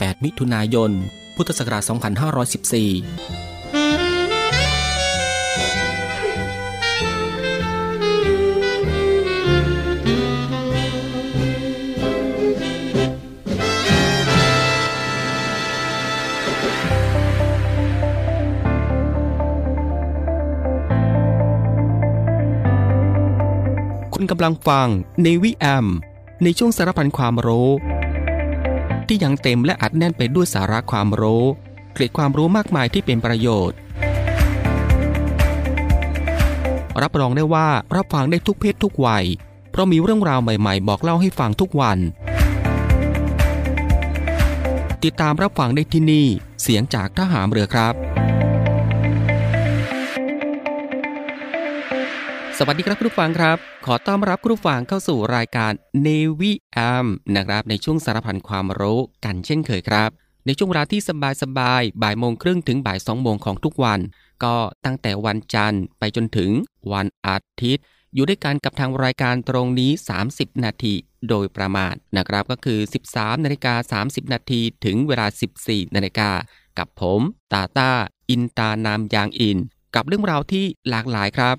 8 มิถุนายน พุทธศักราช 2514คุณกำลังฟังในวิแอม ในช่วงสารพันความรู้ ที่ยังเต็มและอัดแน่นไปด้วยสาระความรู้เกร็ดความรู้มากมายที่เป็นประโยชน์ รับรองได้ว่ารับฟังได้ทุกเพศทุกวัย เพราะมีเรื่องราวใหม่ๆ บอกเล่าให้ฟังทุกวัน ติดตามรับฟังได้ที่นี่ เสียงจากทหารเรือครับสวัสดีครับคุณผู้ฟังครับ ขอต้อนรับคุณฟังเข้าสู่รายการ Navy AM นะครับ ในช่วงสารพันความรู้กันเช่นเคยครับ ในช่วงเวลาที่สบายๆบ่ายโมงครึ่งถึงบ่ายสองโมงของทุกวัน ก็ตั้งแต่วันจันทร์ไปจนถึงวันอาทิตย์ อยู่ด้วยกันกับทางรายการตรงนี้ 30 นาทีโดยประมาณนะครับ ก็คือ 13นาฬิกา30 นาทีถึงเวลา 14นาฬิกากับผมตาตาอินตานามยางอิน กับเรื่องราวที่หลากหลายครับ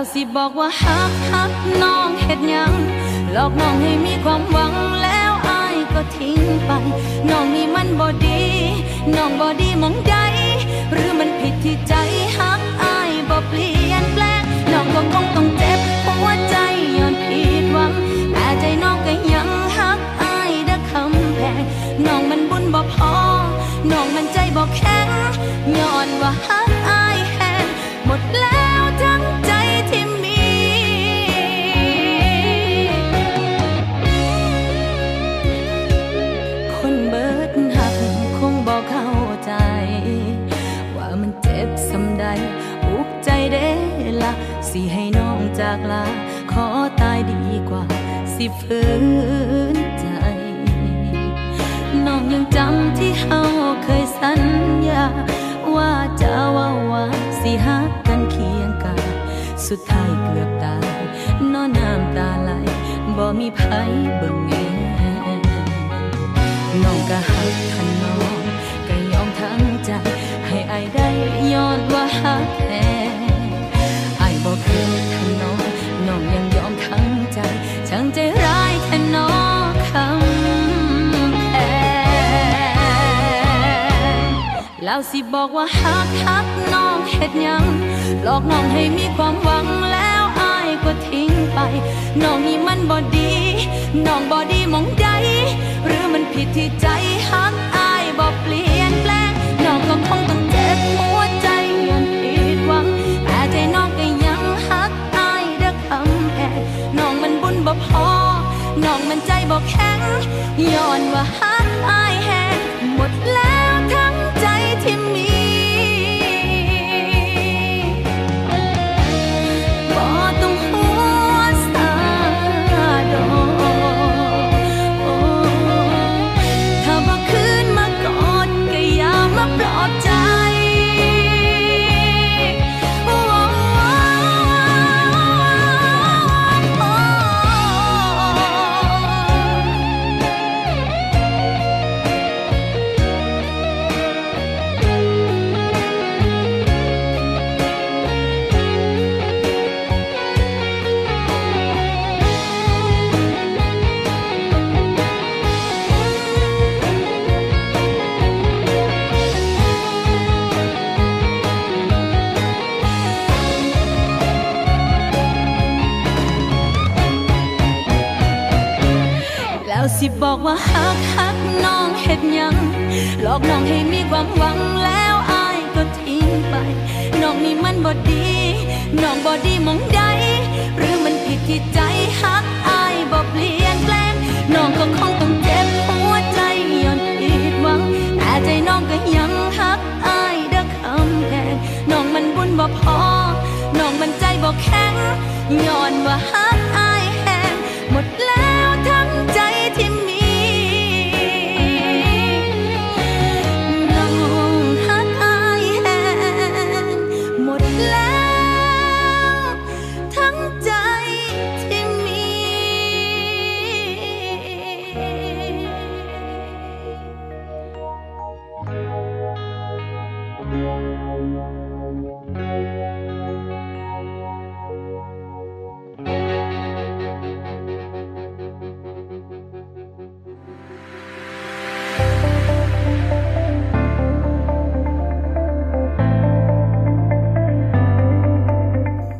แล้วสิบอกว่าฮักฮักน้องเฮ็ดยังหลอกน้องให้มีความหวังแล้วอายก็ทิ้งไป น้องนี่มันบ่ดี น้องบ่ดีมองใด หรือมันผิดที่ใจฮักอายบ่เปลี่ยนแปลง น้องก็คงต้องเจ็บหัวใจย้อนผิดหวัง แต่ใจน้องก็ยังฮักอายเด้อคำแพง น้องมันบุญบ่พอ น้องมันใจบ่แข็งย้อนว่าฮักอาย จากลา ขอตายดีกว่า สิฝืนใจ น้องยังจำที่เฮาเคยสัญญา ว่าจะว่าว่าสิหักกันเคียงกายสุดท้ายเกือบตาย นอนน้ำตาไหลบ่มีไผเบิ่ง สิบอกว่าหักหักน้องเฮ็ดยังหลอกน้องให้มีความหวังแล้วอายก็ทิ้งไป น้องนี่มันบ่ดี น้องบ่ดีมองใด หรือมันผิดที่ใจหักอายบ่เปลี่ยนแปลง น้องก็คงต้องเจ็บหัวใจย้อนผิดหวัง แต่ใจน้องก็ยังหักอายเด้อคำแพงน้องมันบุญบ่พอ น้องมันใจบ่แข็งย้อนว่าหักอายแฮักน้องเฮ็ดหยังหลอกน้องให้มีความหวังแล้วอายก็ทิ้งไป น้องนี่มันบ่ดี น้องบ่ดีมองใด หรือมันผิดที่ใจฮักอายบ่เปลี่ยนแปลง น้องก็คงต้องเจ็บหัวใจย้อนผิดหวัง แต่ใจน้องก็ยังฮักอายเด้อคำแพงน้องมันบุญบ่พอ น้องมันใจบ่แข็งย้อนว่าฮัก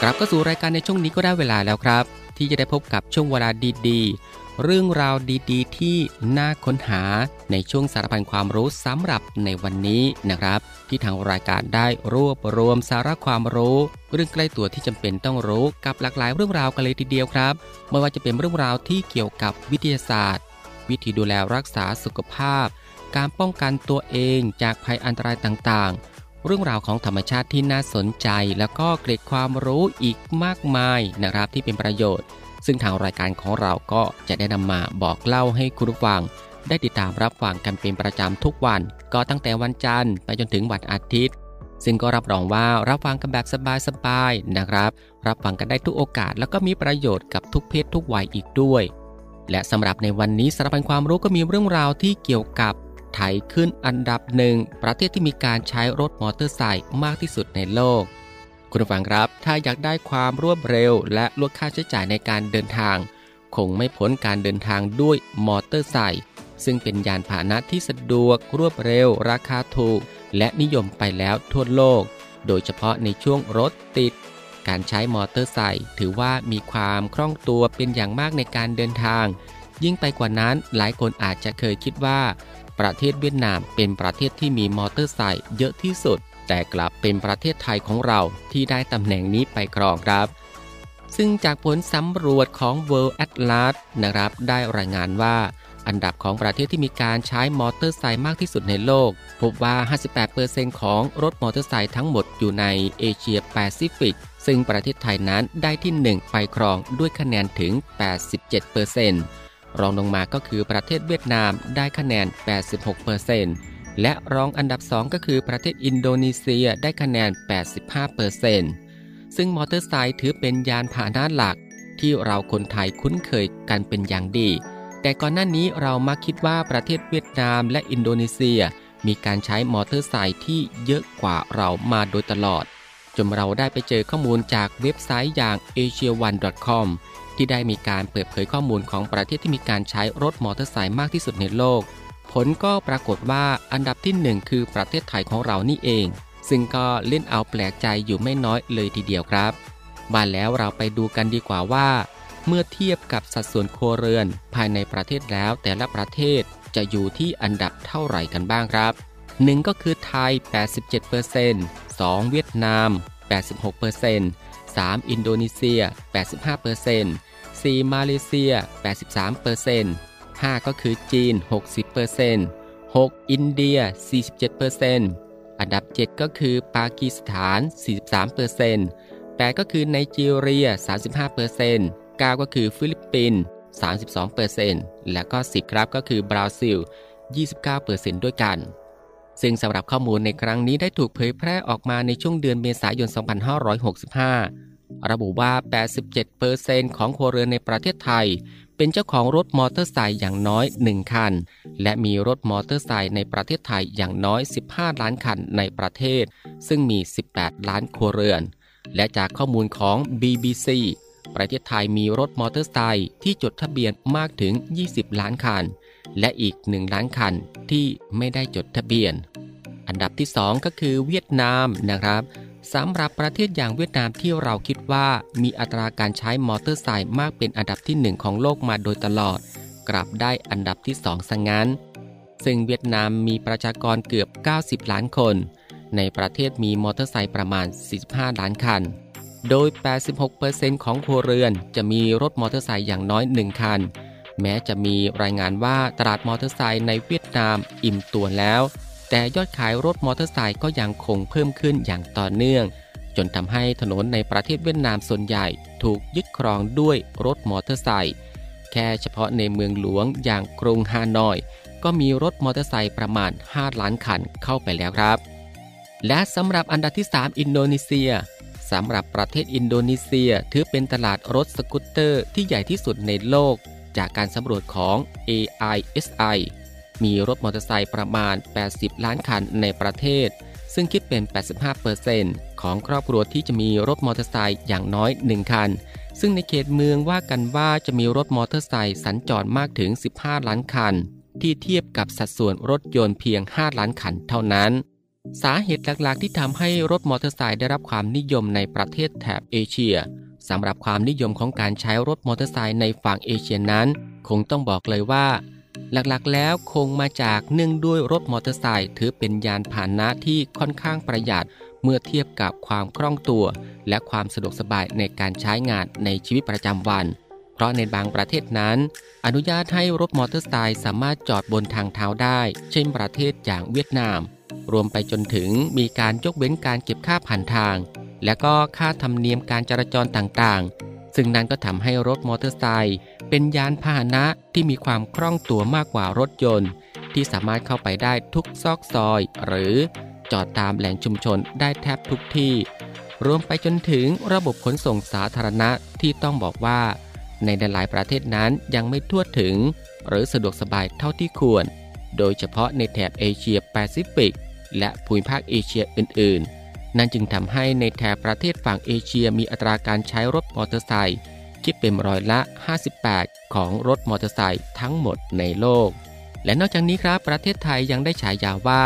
กลับก็สู่รายการในช่วงนี้ก็ได้เวลาแล้วครับ ที่จะได้พบกับช่วงเวลาดีๆ เรื่องราวดีๆ ที่น่าค้นหาในช่วงสารพันความรู้สำหรับในวันนี้นะครับ ที่ทางรายการได้รวบรวมสาระความรู้ เรื่องใกล้ตัวที่จำเป็นต้องรู้กับหลากหลายเรื่องราวกันเลยทีเดียวครับไม่ว่าจะเป็นเรื่องราวที่เกี่ยวกับวิทยาศาสตร์ วิธีดูแลรักษาสุขภาพ การป้องกันตัวเองจากภัยอันตรายต่างๆ เรื่องราวของธรรมชาติที่น่าสนใจ แล้วก็เกร็ดความรู้อีกมากมายนะครับที่เป็นประโยชน์ ซึ่งทางรายการของเราก็จะได้นำมาบอกเล่าให้คุณผู้ฟัง ได้ติดตามรับฟังกันเป็นประจำทุกวัน ก็ตั้งแต่วันจันทร์ไปจนถึงวันอาทิตย์ ซึ่งก็รับรองว่ารับฟังกันแบบสบายๆนะครับ รับฟังกันได้ทุกโอกาส แล้วก็มีประโยชน์กับทุกเพศทุกวัยอีกด้วยและสำหรับในวันนี้สารพันความรู้ก็มีเรื่องราวที่เกี่ยวกับ ไถขึ้นอันดับหนึ่งประเทศที่มีการใช้รถมอเตอร์ไซค์มากที่สุดในโลก คุณผู้ฟังครับ ถ้าอยากได้ความรวดเร็ว และลดค่าใช้จ่ายในการเดินทาง คงไม่พ้นการเดินทางด้วยมอเตอร์ไซค์ซึ่งเป็นยานพาหนะที่สะดวกรวดเร็ว ราคาถูก และนิยมไปแล้วทั่วโลก โดยเฉพาะในช่วงรถติด การใช้มอเตอร์ไซค์ถือว่ามีความคล่องตัวเป็นอย่างมากในการเดินทาง ยิ่งไปกว่านั้นหลายคนอาจจะเคยคิดว่า ประเทศเวียดนามเป็นประเทศที่มีมอเตอร์ไซค์เยอะที่สุด แต่กลับเป็นประเทศไทยของเราที่ได้ตำแหน่งนี้ไปครองครับ ซึ่งจากผลสำรวจของ World Atlas นะครับ ได้รายงานว่า อันดับของประเทศที่มีการใช้มอเตอร์ไซค์มากที่สุดในโลก พบว่า 58%ของรถมอเตอร์ไซค์ทั้งหมดอยู่ในเอเชียแปซิฟิกซึ่งประเทศไทยนั้นได้ที่ 1 ไปครองด้วยคะแนนถึง 87% รองลงมาก็คือประเทศเวียดนามได้คะแนน 86%และรองอันดับ 2 ก็คือประเทศอินโดนีเซียได้คะแนน 85%ซึ่งมอเตอร์ไซค์ถือเป็นยานพาหนะหลัก ที่เราคนไทยคุ้นเคยกันเป็นอย่างดี แต่ก่อนหน้านี้เรามักคิดว่าประเทศเวียดนามและอินโดนีเซีย มีการใช้มอเตอร์ไซค์ที่เยอะกว่าเรามาโดยตลอดจนเราได้ไปเจอข้อมูลจากเว็บไซต์อย่าง asia1.com ที่ได้มีการเปิดเผยข้อมูลของประเทศที่มีการใช้รถมอเตอร์ไซค์มากที่สุดในโลก ผลก็ปรากฏว่าอันดับที่ 1 คือประเทศไทยของเรานี่เอง ซึ่งก็เล่นเอาแปลกใจอยู่ไม่น้อยเลยทีเดียวครับมาแล้วเราไปดูกันดีกว่าว่า เมื่อเทียบกับสัดส่วนครัวเรือน ภายในประเทศแล้วแต่ละประเทศจะอยู่ที่อันดับเท่าไหร่กันบ้างครับ 1 ก็คือไทย 87% 2 เวียดนาม 86% 3 อินโดนีเซีย 85% 4 มาเลเซีย 83% 5 ก็คือจีน 60% 6 อินเดีย 47%อันดับ 7 ก็คือปากีสถาน 43% 8 ก็คือไนจีเรีย 35% 9 ก็คือฟิลิปปินส์ 32%และก็ 10 ครับก็คือบราซิล 29%ด้วยกัน ซึ่งสำหรับข้อมูลในครั้งนี้ได้ถูกเผยแพร่ออกมาในช่วงเดือนเมษายน 2565 ระบุว่า 87%ของครัวเรือนในประเทศไทย เป็นเจ้าของรถมอเตอร์ไซค์อย่างน้อย 1 คัน และมีรถมอเตอร์ไซค์ในประเทศไทยอย่างน้อย 15 ล้านคันในประเทศ ซึ่งมี 18 ล้านครัวเรือน และจากข้อมูลของ BBC ประเทศไทยมีรถมอเตอร์ไซค์ที่จดทะเบียนมากถึง 20 ล้านคัน และอีก 1 ล้านคันที่ไม่ได้จดทะเบียน อันดับที่ 2 ก็คือเวียดนามนะครับ สำหรับประเทศอย่างเวียดนามที่เราคิดว่ามีอัตราการใช้มอเตอร์ไซค์มากเป็นอันดับที่ 1 ของโลกมาโดยตลอด กลับได้อันดับที่2ซะงั้น ซึ่งเวียดนามมีประชากรเกือบ 90 ล้านคน ในประเทศมีมอเตอร์ไซค์ประมาณ 45 ล้านคัน โดย 86%ของครัวเรือนจะมีรถมอเตอร์ไซค์อย่างน้อย 1 คัน แม้จะมีรายงานว่าตลาดมอเตอร์ไซค์ในเวียดนามอิ่มตัวแล้ว แต่ยอดขายรถมอเตอร์ไซค์ก็ยังคงเพิ่มขึ้นอย่างต่อเนื่อง จนทำให้ถนนในประเทศเวียดนามส่วนใหญ่ ถูกยึดครองด้วยรถมอเตอร์ไซค์แค่เฉพาะในเมืองหลวงอย่างกรุงฮานอย ก็มีรถมอเตอร์ไซค์ประมาณ 5 ล้านคันเข้าไปแล้วครับ และสำหรับอันดับที่ 3 อินโดนีเซียสำหรับประเทศอินโดนีเซียถือเป็นตลาดรถสกูตเตอร์ที่ใหญ่ที่สุดในโลก จากการสำรวจของ AISI มีรถมอเตอร์ไซค์ประมาณ 80 ล้านคันในประเทศ ซึ่งคิดเป็น 85%ของครอบครัวที่จะมีรถมอเตอร์ไซค์อย่างน้อย 1 คัน ซึ่งในเขตเมืองว่ากันว่าจะมีรถมอเตอร์ไซค์สัญจรมากถึง 15 ล้านคัน ที่เทียบกับสัดส่วนรถยนต์เพียง 5 ล้านคันเท่านั้น สาเหตุหลักๆ ที่ทำให้รถมอเตอร์ไซค์ได้รับความนิยมในประเทศแถบเอเชียสำหรับความนิยมของการใช้รถมอเตอร์ไซค์ในฝั่งเอเชียนั้น คงต้องบอกเลยว่า หลักๆ แล้วคงมาจากเนื่องด้วยรถมอเตอร์ไซค์ถือเป็นยานพาหนะที่ค่อนข้างประหยัด เมื่อเทียบกับความคล่องตัว และความสะดวกสบายในการใช้งานในชีวิตประจำวัน เพราะในบางประเทศนั้น อนุญาตให้รถมอเตอร์ไซค์สามารถจอดบนทางเท้าได้ เช่นประเทศอย่างเวียดนาม รวมไปจนถึงมีการยกเว้นการเก็บค่าผ่านทาง และก็ค่าธรรมเนียมการจราจรต่างๆ ซึ่งนั้นก็ทำให้รถมอเตอร์ไซค์ เป็นยานพาหนะที่มีความคล่องตัวมากกว่ารถยนต์ ที่สามารถเข้าไปได้ทุกซอกซอย หรือจอดตามแหล่งชุมชนได้แทบทุกที่ รวมไปจนถึงระบบขนส่งสาธารณะที่ต้องบอกว่า ในหลายประเทศนั้นยังไม่ทั่วถึง หรือสะดวกสบายเท่าที่ควร โดยเฉพาะในแถบเอเชียแปซิฟิก และภูมิภาคเอเชียอื่น ๆ นั่นจึงทำให้ในแถบประเทศฝั่งเอเชียมีอัตราการใช้รถมอเตอร์ไซค์ คิดเป็นร้อยละ 58 ของรถมอเตอร์ไซค์ทั้งหมดในโลก และนอกจากนี้ครับประเทศไทยยังได้ฉายาว่า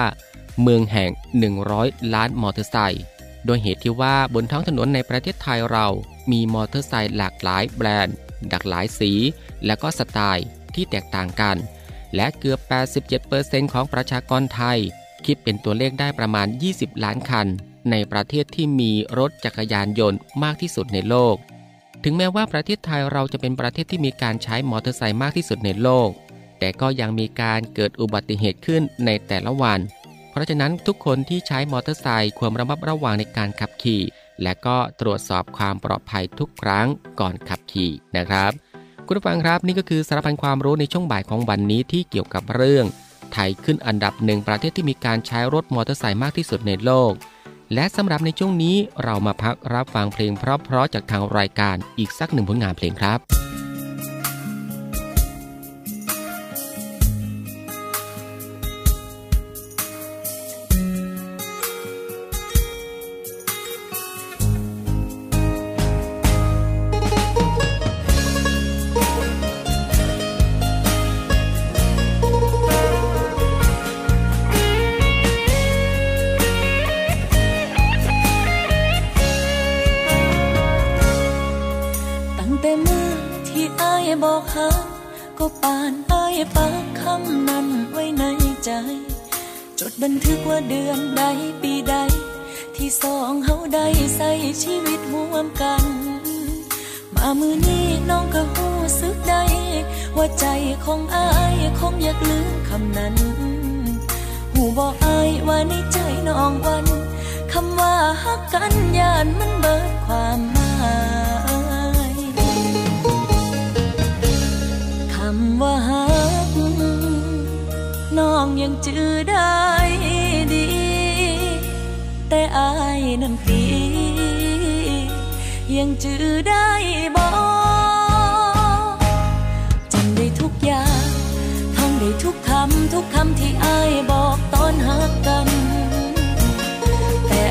เมืองแห่ง 100 ล้านมอเตอร์ไซค์โดยเหตุที่ว่าบนท้องถนนในประเทศไทยเรา มีมอเตอร์ไซค์หลากหลายแบรนด์ หลากหลายสี และก็สไตล์ที่แตกต่างกัน และเกือบ 87%ของประชากรไทย คิดเป็นตัวเลขได้ประมาณ 20 ล้านคัน ในประเทศที่มีรถจักรยานยนต์มากที่สุดในโลก ถึงแม้ว่าประเทศไทยเราจะเป็นประเทศที่มีการใช้มอเตอร์ไซค์มากที่สุดในโลก แต่ก็ยังมีการเกิดอุบัติเหตุขึ้นในแต่ละวัน เพราะฉะนั้นทุกคนที่ใช้มอเตอร์ไซค์ควรระมัดระวังในการขับขี่ และก็ตรวจสอบความปลอดภัยทุกครั้งก่อนขับขี่นะครับ คุณผู้ฟังครับนี่ก็คือสารพันความรู้ในช่วงบ่ายของวันนี้ที่เกี่ยวกับเรื่อง ไทยขึ้นอันดับหนึ่งประเทศที่มีการใช้รถมอเตอร์ไซค์มากที่สุดในโลก และสำหรับในช่วงนี้เรามาพักรับฟังเพลงเพราะๆจากทางรายการอีกสักหนึ่งผลงานเพลงครับ คำว่าฮักกันยานมันเบิดความหมายคำว่าฮักน้องยังจื้อได้ดี แต่อายนั้นปียังจื้อได้บ่จำได้ทุกอย่างท่องได้ทุกคำ ทุกคำที่อายบอกตอนหักกัน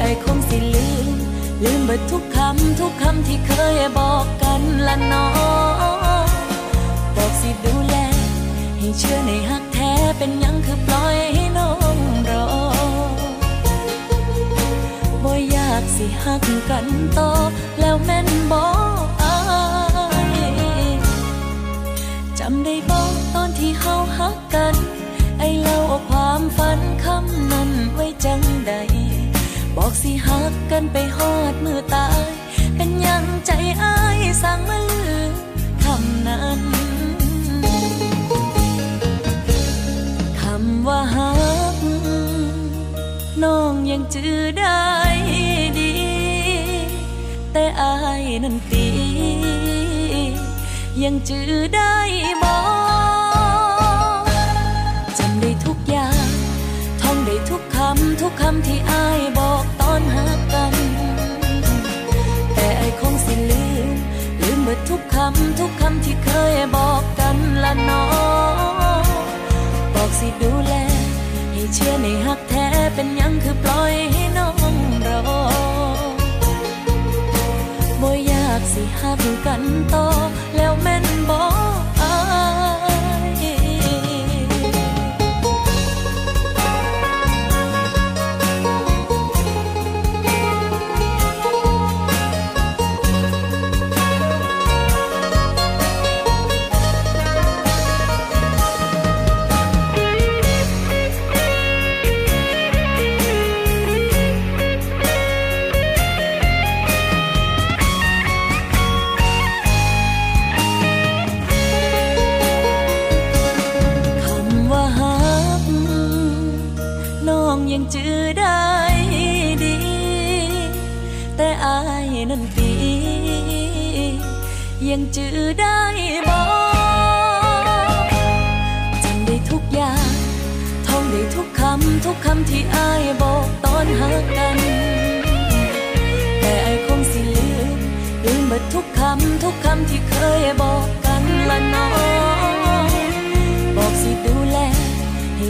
แต่คงสิลืม ลืมเบิดทุกคำทุกคำที่เคยบอกกันละน้องบอกสิดูแล ให้เชื่อในหักแท้เป็นยังคือปล่อยให้น้องรอบ่อยากสิหักกันต่อแล้วแม่นบอกอายจำได้บอกตอนที่เฮาหักกัน ไอเล่าความฝันคำนั้นไว้จังใด บอกสิหักกันไปฮอดมือตาย เป็นยังใจอายสั่งมาลืมคำนั้นคำว่าหักน้องยังจือได้ดี แต่อายนั้นปียังจือได้บ่จำได้ทุกอย่าง ท่องได้ทุกคำ ทุกคำที่อายบอก ทุกคำทุกคำที่เคยบอกกันละน้องบอกสิดูแล ให้เชื่อในฮักแท้เป็นยังคือปล่อยให้น้องรอบ่อยากสิหักกันต่อแล้วแม่นบอก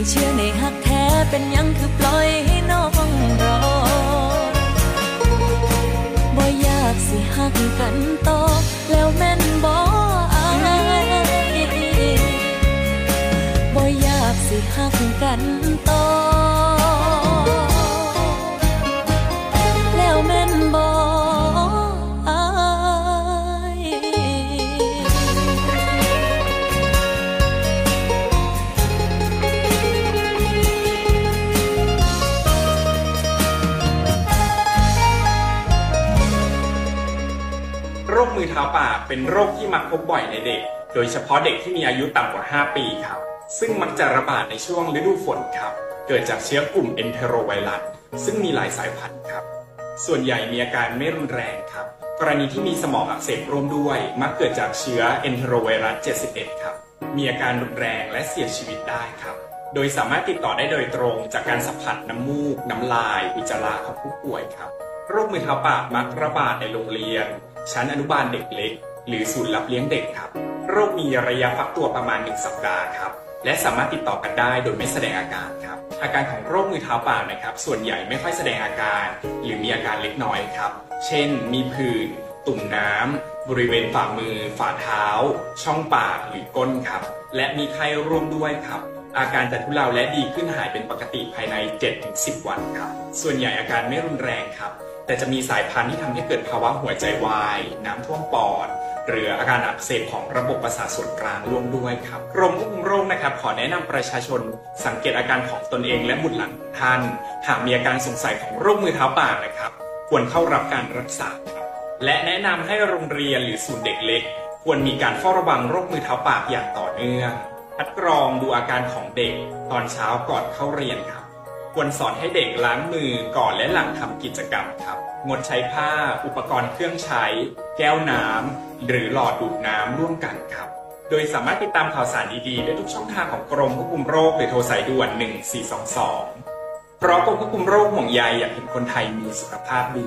เชื่อในหักแท้เป็นยังคือปล่อยให้น้องรอบ่อยากสิหักกันต่อแล้วแม่นบ่อายบ่อยากสิหักกันต่อ เท้าปากเป็นโรคที่มักพบบ่อยในเด็ก โดยเฉพาะเด็กที่มีอายุต่ำกว่า 5 ปีครับ ซึ่งมักจะระบาดในช่วงฤดูฝนครับ เกิดจากเชื้อกลุ่มเอนเทโรไวรัสซึ่งมีหลายสายพันธุ์ครับ ส่วนใหญ่มีอาการไม่รุนแรงครับ กรณีที่มีสมองอักเสบร่วมด้วย มักเกิดจากเชื้อเอนเทโรไวรัส 71 ครับ มีอาการรุนแรงและเสียชีวิตได้ครับ โดยสามารถติดต่อได้โดยตรงจากการสัมผัสน้ำมูก น้ำลาย อุจจาระของผู้ป่วยครับ โรคมือเท้าปากมักระบาดในโรงเรียน ชั้นอนุบาลเด็กเล็ก หรือศูนย์รับเลี้ยงเด็กครับ โรคมีระยะฟักตัวประมาณ 1 สัปดาห์ครับและสามารถติดต่อกันได้โดยไม่แสดงอาการครับ อาการของโรคมือเท้าปากนะครับ ส่วนใหญ่ไม่ค่อยแสดงอาการ หรือมีอาการเล็กน้อยครับ เช่น มีผื่น ตุ่มน้ำบริเวณฝ่ามือ ฝ่าเท้า ช่องปากหรือก้นครับ และมีไข้ร่วมด้วยครับ อาการจะทุเลาและดีขึ้นหายเป็นปกติภายใน 7-10 วันครับ ส่วนใหญ่อาการไม่รุนแรงครับ แต่จะมีสายพันธุ์ที่ทำให้เกิดภาวะหัวใจวาย น้ำท่วมปอด หรืออาการอักเสบของระบบประสาทส่วนกลางร่วมด้วยครับกรมควบคุมโรคนะครับ ขอแนะนำประชาชนสังเกตอาการของตนเองและบุตรหลานของท่าน หากมีอาการสงสัยของโรคมือเท้าปากนะครับ ควรเข้ารับการรักษาครับและแนะนำให้โรงเรียนหรือศูนย์เด็กเล็ก ควรมีการเฝ้าระวังโรคมือเท้าปากอย่างต่อเนื่องคัดกรองดูอาการของเด็กตอนเช้าก่อนเข้าเรียนครับ ควรสอนให้เด็กล้างมือก่อนและหลังทำกิจกรรมครับ งดใช้ผ้า อุปกรณ์เครื่องใช้ แก้วน้ำหรือหลอดดูดน้ำร่วมกันครับ โดยสามารถติดตามข่าวสารดีๆ ได้ทุกช่องทางของกรมควบคุมโรคหรือโทรสายด่วน 1422 เพราะกรมควบคุมโรคห่วงใยอยากเห็นคนไทยมีสุขภาพดี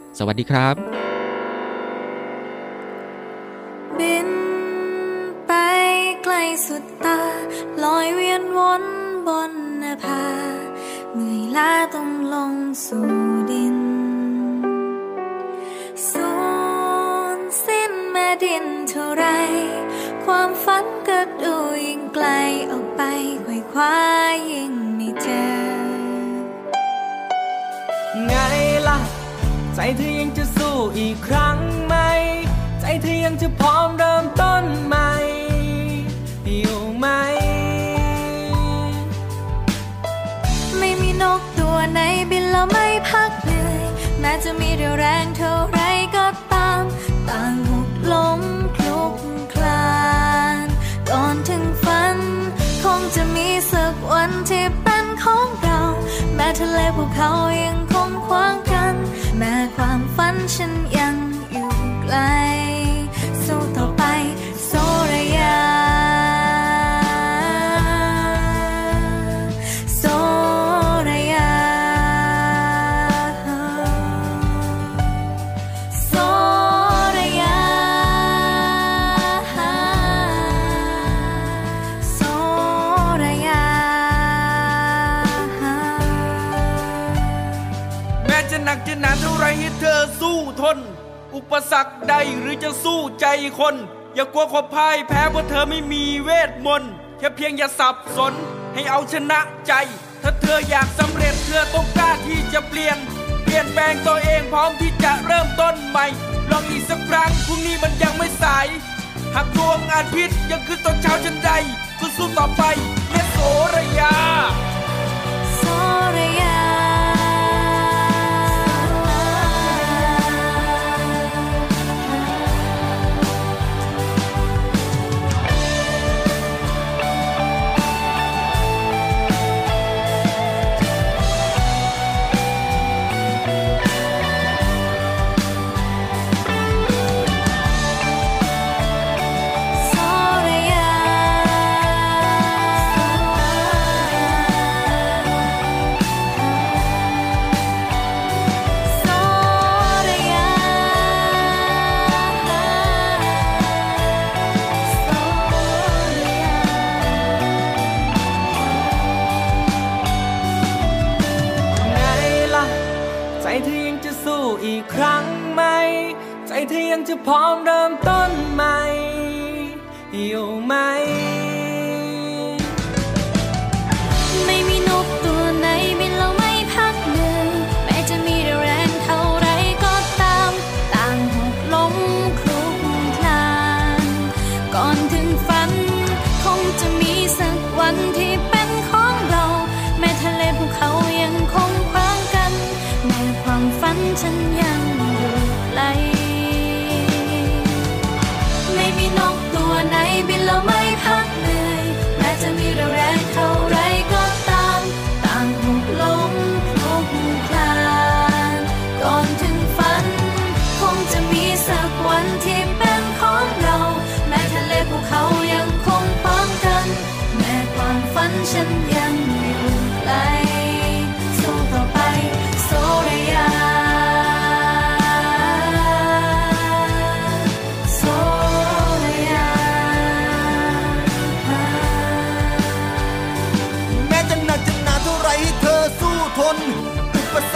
สวัสดีครับ บินไปไกลสุดตา ลอยเวียนวนบนนภาเมื่อยล้าต้องลงสู่ดินสูญสิ้นแม่ดินเท่าไร ความฝันก็ดูยิ่งไกลออกไปไขว่คว้ายิ่งไม่เจอ ใจเธอยังจะสู้อีกครั้งไหม ใจเธอยังจะพร้อมเริ่มต้นใหม่อยู่ไหม ไม่มีนกตัวไหนบินแล้วไม่พักเหนื่อย แม้จะมีเรี่ยวแรงเท่าไรก็ตาม ต่างหกล้มคลุกคลาน ก่อนถึงฝัน คงจะมีสักวันที่เป็นของเรา แม้ทะเลภูเขายัง ฝัน คน อย่ากลัวความพ่ายแพ้เพราะเธอไม่มีเวทมนต์แค่เพียงอย่าสับสนให้เอาชนะใจ ถ้าเธออยากสำเร็จเธอต้องกล้าที่จะเปลี่ยน เปลี่ยนแปลงตัวเองพร้อมที่จะเริ่มต้นใหม่ ลองอีกสักครั้งพรุ่งนี้มันยังไม่สาย หากดวงอาทิตย์ยังคือตอนเช้าฉันใดก็สู้ต่อไปเยโสระยาโซระยา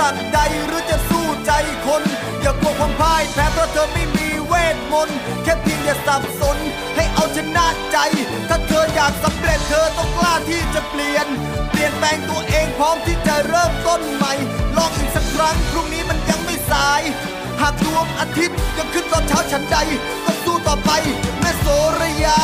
สักใดหรือจะสู้ใจคน อย่ากลัวความพ่ายแพ้เพราะเธอไม่มีเวทมนต์แค่เพียงอย่าสับสน ให้เอาชนะใจ ถ้าเธออยากสำเร็จเธอต้องกล้าที่จะเปลี่ยน เปลี่ยนแปลงตัวเองพร้อมที่จะเริ่มต้นใหม่ ลองอีกสักครั้งพรุ่งนี้มันยังไม่สาย หากดวงอาทิตย์ยังขึ้นตอนเช้าฉันใดก็สู้ต่อไปแม่โสรยา